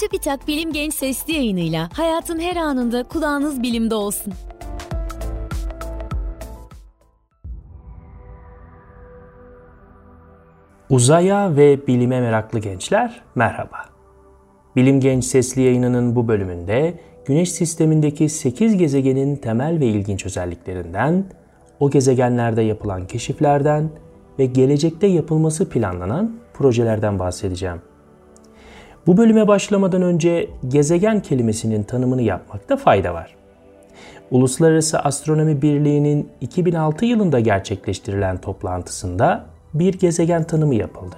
Çubitak Bilim Genç Sesli yayınıyla hayatın her anında kulağınız bilimde olsun. Uzaya ve bilime meraklı gençler merhaba. Bilim Genç Sesli yayınının bu bölümünde Güneş sistemindeki 8 gezegenin temel ve ilginç özelliklerinden, o gezegenlerde yapılan keşiflerden ve gelecekte yapılması planlanan projelerden bahsedeceğim. Bu bölüme başlamadan önce gezegen kelimesinin tanımını yapmakta fayda var. Uluslararası Astronomi Birliği'nin 2006 yılında gerçekleştirilen toplantısında bir gezegen tanımı yapıldı.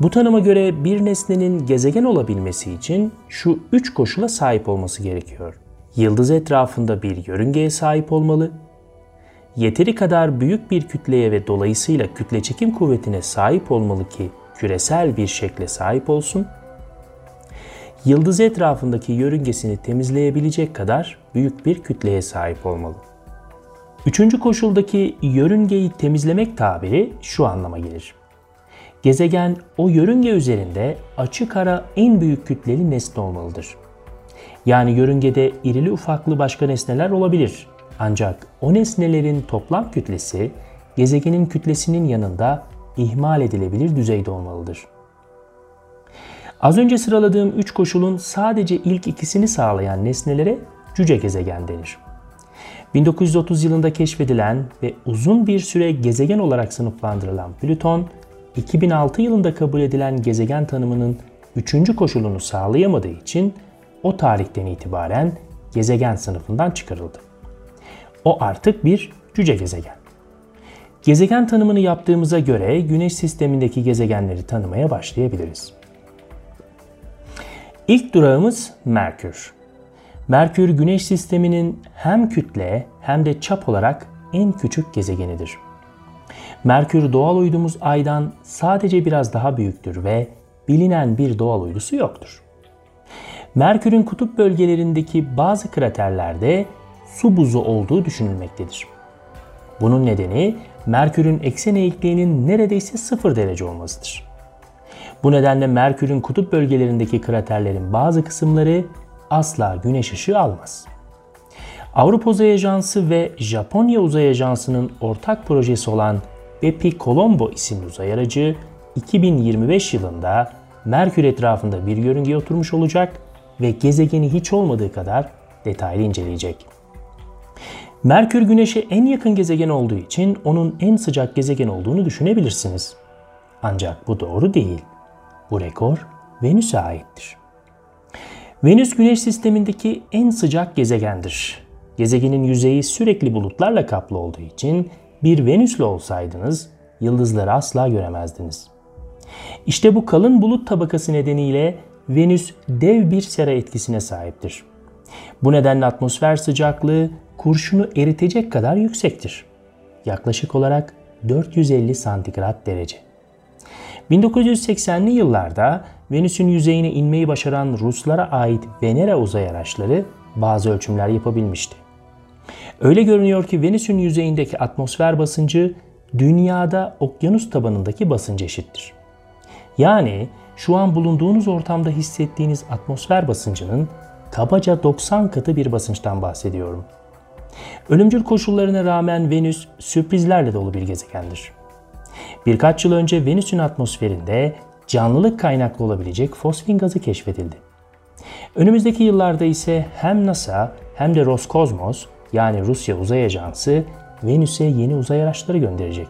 Bu tanıma göre bir nesnenin gezegen olabilmesi için şu üç koşula sahip olması gerekiyor. Yıldız etrafında bir yörüngeye sahip olmalı, yeteri kadar büyük bir kütleye ve dolayısıyla kütle çekim kuvvetine sahip olmalı ki küresel bir şekle sahip olsun. Yıldız etrafındaki yörüngesini temizleyebilecek kadar büyük bir kütleye sahip olmalı. Üçüncü koşuldaki yörüngeyi temizlemek tabiri şu anlama gelir. Gezegen o yörünge üzerinde açık ara en büyük kütleli nesne olmalıdır. Yani yörüngede irili ufaklı başka nesneler olabilir. Ancak o nesnelerin toplam kütlesi gezegenin kütlesinin yanında ihmal edilebilir düzeyde olmalıdır. Az önce sıraladığım üç koşulun sadece ilk ikisini sağlayan nesnelere cüce gezegen denir. 1930 yılında keşfedilen ve uzun bir süre gezegen olarak sınıflandırılan Plüton, 2006 yılında kabul edilen gezegen tanımının üçüncü koşulunu sağlayamadığı için o tarihten itibaren gezegen sınıfından çıkarıldı. O artık bir cüce gezegen. Gezegen tanımını yaptığımıza göre Güneş sistemindeki gezegenleri tanımaya başlayabiliriz. İlk durağımız Merkür. Merkür Güneş sisteminin hem kütle hem de çap olarak en küçük gezegenidir. Merkür doğal uydumuz Ay'dan sadece biraz daha büyüktür ve bilinen bir doğal uydusu yoktur. Merkür'ün kutup bölgelerindeki bazı kraterlerde su buzu olduğu düşünülmektedir. Bunun nedeni Merkür'ün eksen eğikliğinin neredeyse 0 derece olmasıdır. Bu nedenle Merkür'ün kutup bölgelerindeki kraterlerin bazı kısımları asla güneş ışığı almaz. Avrupa Uzay Ajansı ve Japonya Uzay Ajansı'nın ortak projesi olan Bepi Colombo isimli uzay aracı 2025 yılında Merkür etrafında bir yörüngeye oturmuş olacak ve gezegeni hiç olmadığı kadar detaylı inceleyecek. Merkür Güneş'e en yakın gezegen olduğu için onun en sıcak gezegen olduğunu düşünebilirsiniz. Ancak bu doğru değil. Bu rekor Venüs'e aittir. Venüs Güneş sistemindeki en sıcak gezegendir. Gezegenin yüzeyi sürekli bulutlarla kaplı olduğu için bir Venüslü olsaydınız yıldızları asla göremezdiniz. İşte bu kalın bulut tabakası nedeniyle Venüs dev bir sera etkisine sahiptir. Bu nedenle atmosfer sıcaklığı kurşunu eritecek kadar yüksektir. Yaklaşık olarak 450 santigrat derece. 1980'li yıllarda Venüs'ün yüzeyine inmeyi başaran Ruslara ait Venera uzay araçları bazı ölçümler yapabilmişti. Öyle görünüyor ki Venüs'ün yüzeyindeki atmosfer basıncı dünyada okyanus tabanındaki basınç eşittir. Yani şu an bulunduğunuz ortamda hissettiğiniz atmosfer basıncının kabaca 90 katı bir basınçtan bahsediyorum. Ölümcül koşullarına rağmen Venüs sürprizlerle dolu bir gezegendir. Birkaç yıl önce Venüs'ün atmosferinde canlılık kaynaklı olabilecek fosfin gazı keşfedildi. Önümüzdeki yıllarda ise hem NASA hem de Roskosmos yani Rusya Uzay Ajansı Venüs'e yeni uzay araçları gönderecek.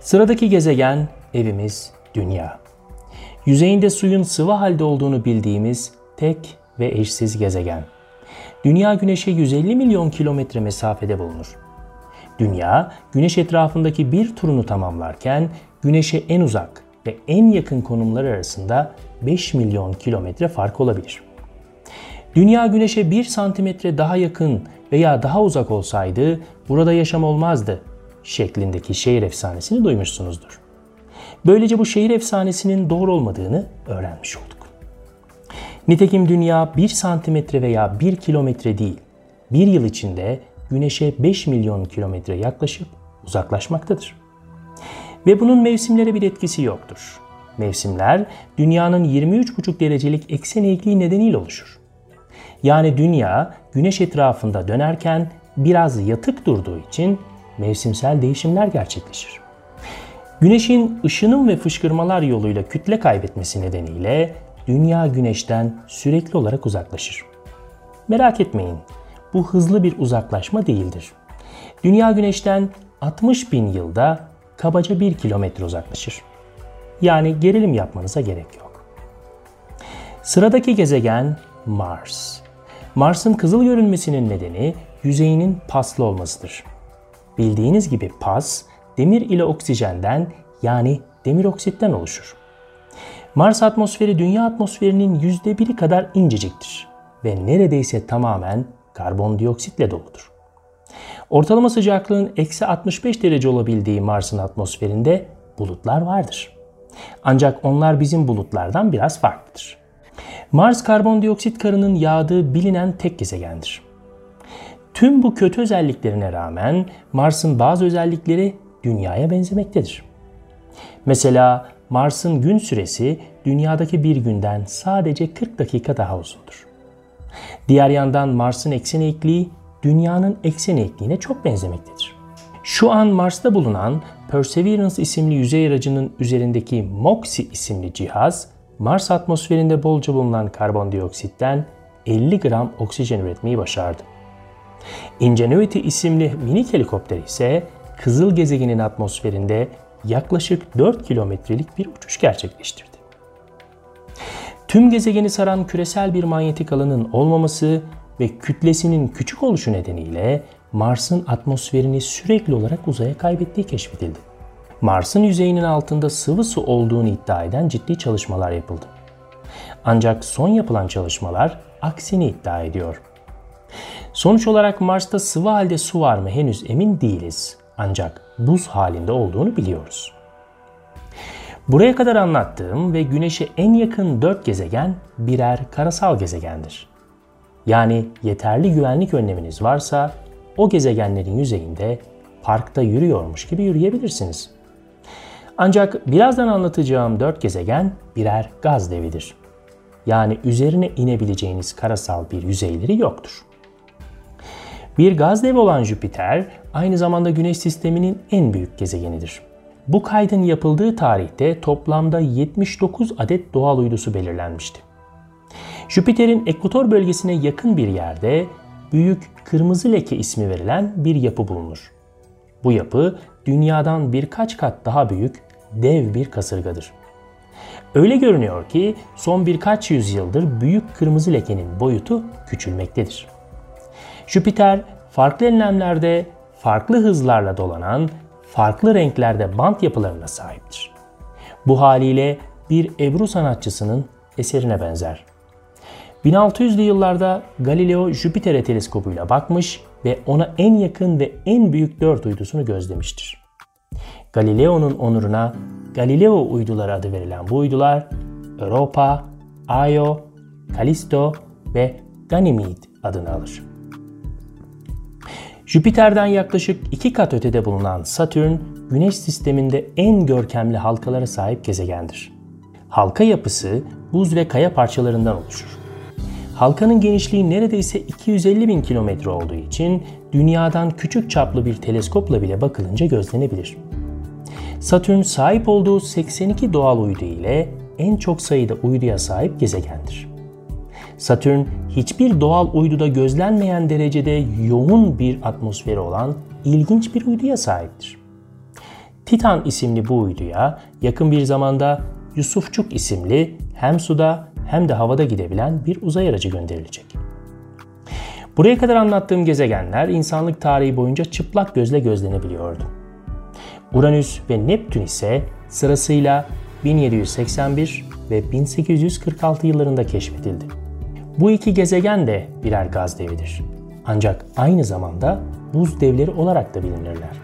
Sıradaki gezegen evimiz Dünya. Yüzeyinde suyun sıvı halde olduğunu bildiğimiz tek ve eşsiz gezegen. Dünya Güneş'e 150 milyon kilometre mesafede bulunur. Dünya, Güneş etrafındaki bir turunu tamamlarken Güneş'e en uzak ve en yakın konumlar arasında 5 milyon kilometre fark olabilir. Dünya Güneş'e 1 santimetre daha yakın veya daha uzak olsaydı burada yaşam olmazdı şeklindeki şehir efsanesini duymuşsunuzdur. Böylece bu şehir efsanesinin doğru olmadığını öğrenmiş olduk. Nitekim dünya 1 santimetre veya 1 kilometre değil, bir yıl içinde Güneş'e 5 milyon kilometre yaklaşıp uzaklaşmaktadır. Ve bunun mevsimlere bir etkisi yoktur. Mevsimler dünyanın 23,5 derecelik eksen eğikliği nedeniyle oluşur. Yani dünya güneş etrafında dönerken biraz yatık durduğu için mevsimsel değişimler gerçekleşir. Güneşin ışınım ve fışkırmalar yoluyla kütle kaybetmesi nedeniyle dünya güneşten sürekli olarak uzaklaşır. Merak etmeyin, bu hızlı bir uzaklaşma değildir. Dünya güneşten 60 bin yılda kabaca 1 kilometre uzaklaşır. Yani gerilim yapmanıza gerek yok. Sıradaki gezegen Mars. Mars'ın kızıl görünmesinin nedeni yüzeyinin paslı olmasıdır. Bildiğiniz gibi pas, demir ile oksijenden yani demir oksitten oluşur. Mars atmosferi dünya atmosferinin %1'i kadar inceciktir ve neredeyse tamamen karbondioksitle doludur. Ortalama sıcaklığın eksi 65 derece olabildiği Mars'ın atmosferinde bulutlar vardır. Ancak onlar bizim bulutlardan biraz farklıdır. Mars karbondioksit karının yağdığı bilinen tek gezegendir. Tüm bu kötü özelliklerine rağmen Mars'ın bazı özellikleri Dünya'ya benzemektedir. Mesela Mars'ın gün süresi Dünya'daki bir günden sadece 40 dakika daha uzundur. Diğer yandan Mars'ın eksen eğikliği Dünya'nın eksen eğikliğine çok benzemektedir. Şu an Mars'ta bulunan Perseverance isimli yüzey aracının üzerindeki MOXIE isimli cihaz, Mars atmosferinde bolca bulunan karbondioksitten 50 gram oksijen üretmeyi başardı. Ingenuity isimli minik helikopter ise kızıl gezegenin atmosferinde yaklaşık 4 kilometrelik bir uçuş gerçekleştirdi. Tüm gezegeni saran küresel bir manyetik alanın olmaması ve kütlesinin küçük oluşu nedeniyle Mars'ın atmosferini sürekli olarak uzaya kaybettiği keşfedildi. Mars'ın yüzeyinin altında sıvı su olduğunu iddia eden ciddi çalışmalar yapıldı. Ancak son yapılan çalışmalar aksini iddia ediyor. Sonuç olarak Mars'ta sıvı halde su var mı henüz emin değiliz. Ancak buz halinde olduğunu biliyoruz. Buraya kadar anlattığım ve Güneş'e en yakın 4 gezegen birer karasal gezegendir. Yani yeterli güvenlik önleminiz varsa o gezegenlerin yüzeyinde parkta yürüyormuş gibi yürüyebilirsiniz. Ancak birazdan anlatacağım 4 gezegen birer gaz devidir. Yani üzerine inebileceğiniz karasal bir yüzeyleri yoktur. Bir gaz devi olan Jüpiter aynı zamanda Güneş sisteminin en büyük gezegenidir. Bu kaydın yapıldığı tarihte toplamda 79 adet doğal uydusu belirlenmişti. Jüpiter'in ekvator bölgesine yakın bir yerde büyük kırmızı leke ismi verilen bir yapı bulunur. Bu yapı dünyadan birkaç kat daha büyük dev bir kasırgadır. Öyle görünüyor ki son birkaç yüzyıldır büyük kırmızı lekenin boyutu küçülmektedir. Jüpiter farklı enlemlerde farklı hızlarla dolanan farklı renklerde bant yapılarına sahiptir. Bu haliyle bir Ebru sanatçısının eserine benzer. 1600'lü yıllarda Galileo Jüpiter'e teleskopuyla bakmış ve ona en yakın ve en büyük dört uydusunu gözlemiştir. Galileo'nun onuruna Galileo uyduları adı verilen bu uydular Europa, Io, Callisto ve Ganymede adını alır. Jüpiter'den yaklaşık iki kat ötede bulunan Satürn, Güneş sisteminde en görkemli halkalara sahip gezegendir. Halka yapısı buz ve kaya parçalarından oluşur. Halkanın genişliği neredeyse 250 bin kilometre olduğu için dünyadan küçük çaplı bir teleskopla bile bakılınca gözlenebilir. Satürn sahip olduğu 82 doğal uydu ile en çok sayıda uyduya sahip gezegendir. Satürn hiçbir doğal uyduda gözlenmeyen derecede yoğun bir atmosferi olan ilginç bir uyduya sahiptir. Titan isimli bu uyduya yakın bir zamanda Yusufçuk isimli hem suda hem de havada gidebilen bir uzay aracı gönderilecek. Buraya kadar anlattığım gezegenler insanlık tarihi boyunca çıplak gözle gözlenebiliyordu. Uranüs ve Neptün ise sırasıyla 1781 ve 1846 yıllarında keşfedildi. Bu iki gezegen de birer gaz devidir. Ancak aynı zamanda buz devleri olarak da bilinirler.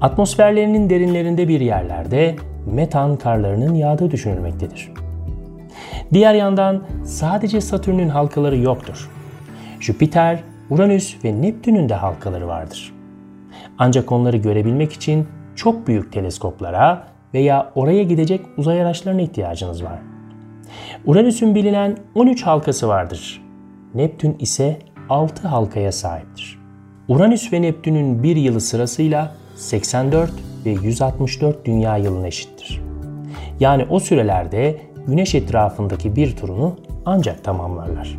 Atmosferlerinin derinlerinde bir yerlerde metan karlarının yağdığı düşünülmektedir. Diğer yandan sadece Satürn'ün halkaları yoktur. Jüpiter, Uranüs ve Neptün'ün de halkaları vardır. Ancak onları görebilmek için çok büyük teleskoplara veya oraya gidecek uzay araçlarına ihtiyacınız var. Uranüs'ün bilinen 13 halkası vardır. Neptün ise 6 halkaya sahiptir. Uranüs ve Neptün'ün bir yılı sırasıyla 84 ve 164 dünya yılına eşittir. Yani o sürelerde Güneş etrafındaki bir turunu ancak tamamlarlar.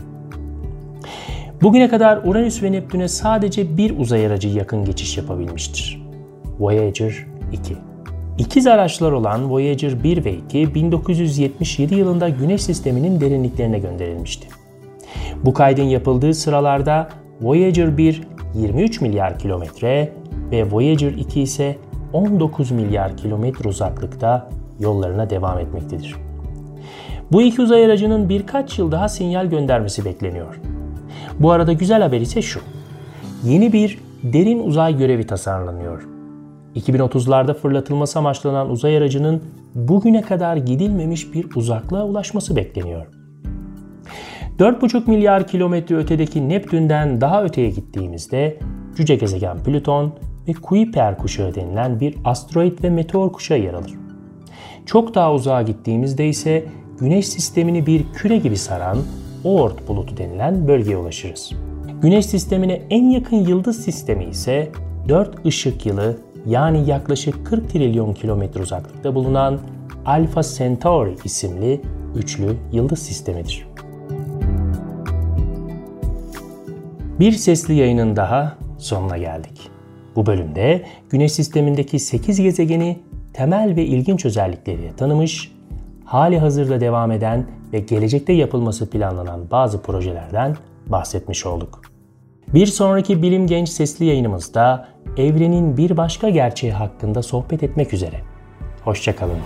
Bugüne kadar Uranüs ve Neptün'e sadece bir uzay aracı yakın geçiş yapabilmiştir. Voyager 2. İkiz araçlar olan Voyager 1 ve 2 1977 yılında Güneş sisteminin derinliklerine gönderilmişti. Bu kaydın yapıldığı sıralarda Voyager 1 23 milyar kilometre ve Voyager 2 ise 19 milyar kilometre uzaklıkta yollarına devam etmektedir. Bu iki uzay aracının birkaç yıl daha sinyal göndermesi bekleniyor. Bu arada güzel haber ise şu. Yeni bir derin uzay görevi tasarlanıyor. 2030'larda fırlatılması amaçlanan uzay aracının bugüne kadar gidilmemiş bir uzaklığa ulaşması bekleniyor. 4,5 milyar kilometre ötedeki Neptün'den daha öteye gittiğimizde cüce gezegen Plüton ve Kuiper kuşağı denilen bir asteroid ve meteor kuşağı yer alır. Çok daha uzağa gittiğimizde ise Güneş sistemini bir küre gibi saran Oort bulutu denilen bölgeye ulaşırız. Güneş sistemine en yakın yıldız sistemi ise 4 ışık yılı yani yaklaşık 40 trilyon kilometre uzaklıkta bulunan Alpha Centauri isimli üçlü yıldız sistemidir. Bir sesli yayının daha sonuna geldik. Bu bölümde Güneş sistemindeki 8 gezegeni temel ve ilginç özellikleriyle tanımış, hali hazırda devam eden ve gelecekte yapılması planlanan bazı projelerden bahsetmiş olduk. Bir sonraki Bilim Genç sesli yayınımızda evrenin bir başka gerçeği hakkında sohbet etmek üzere. Hoşçakalın.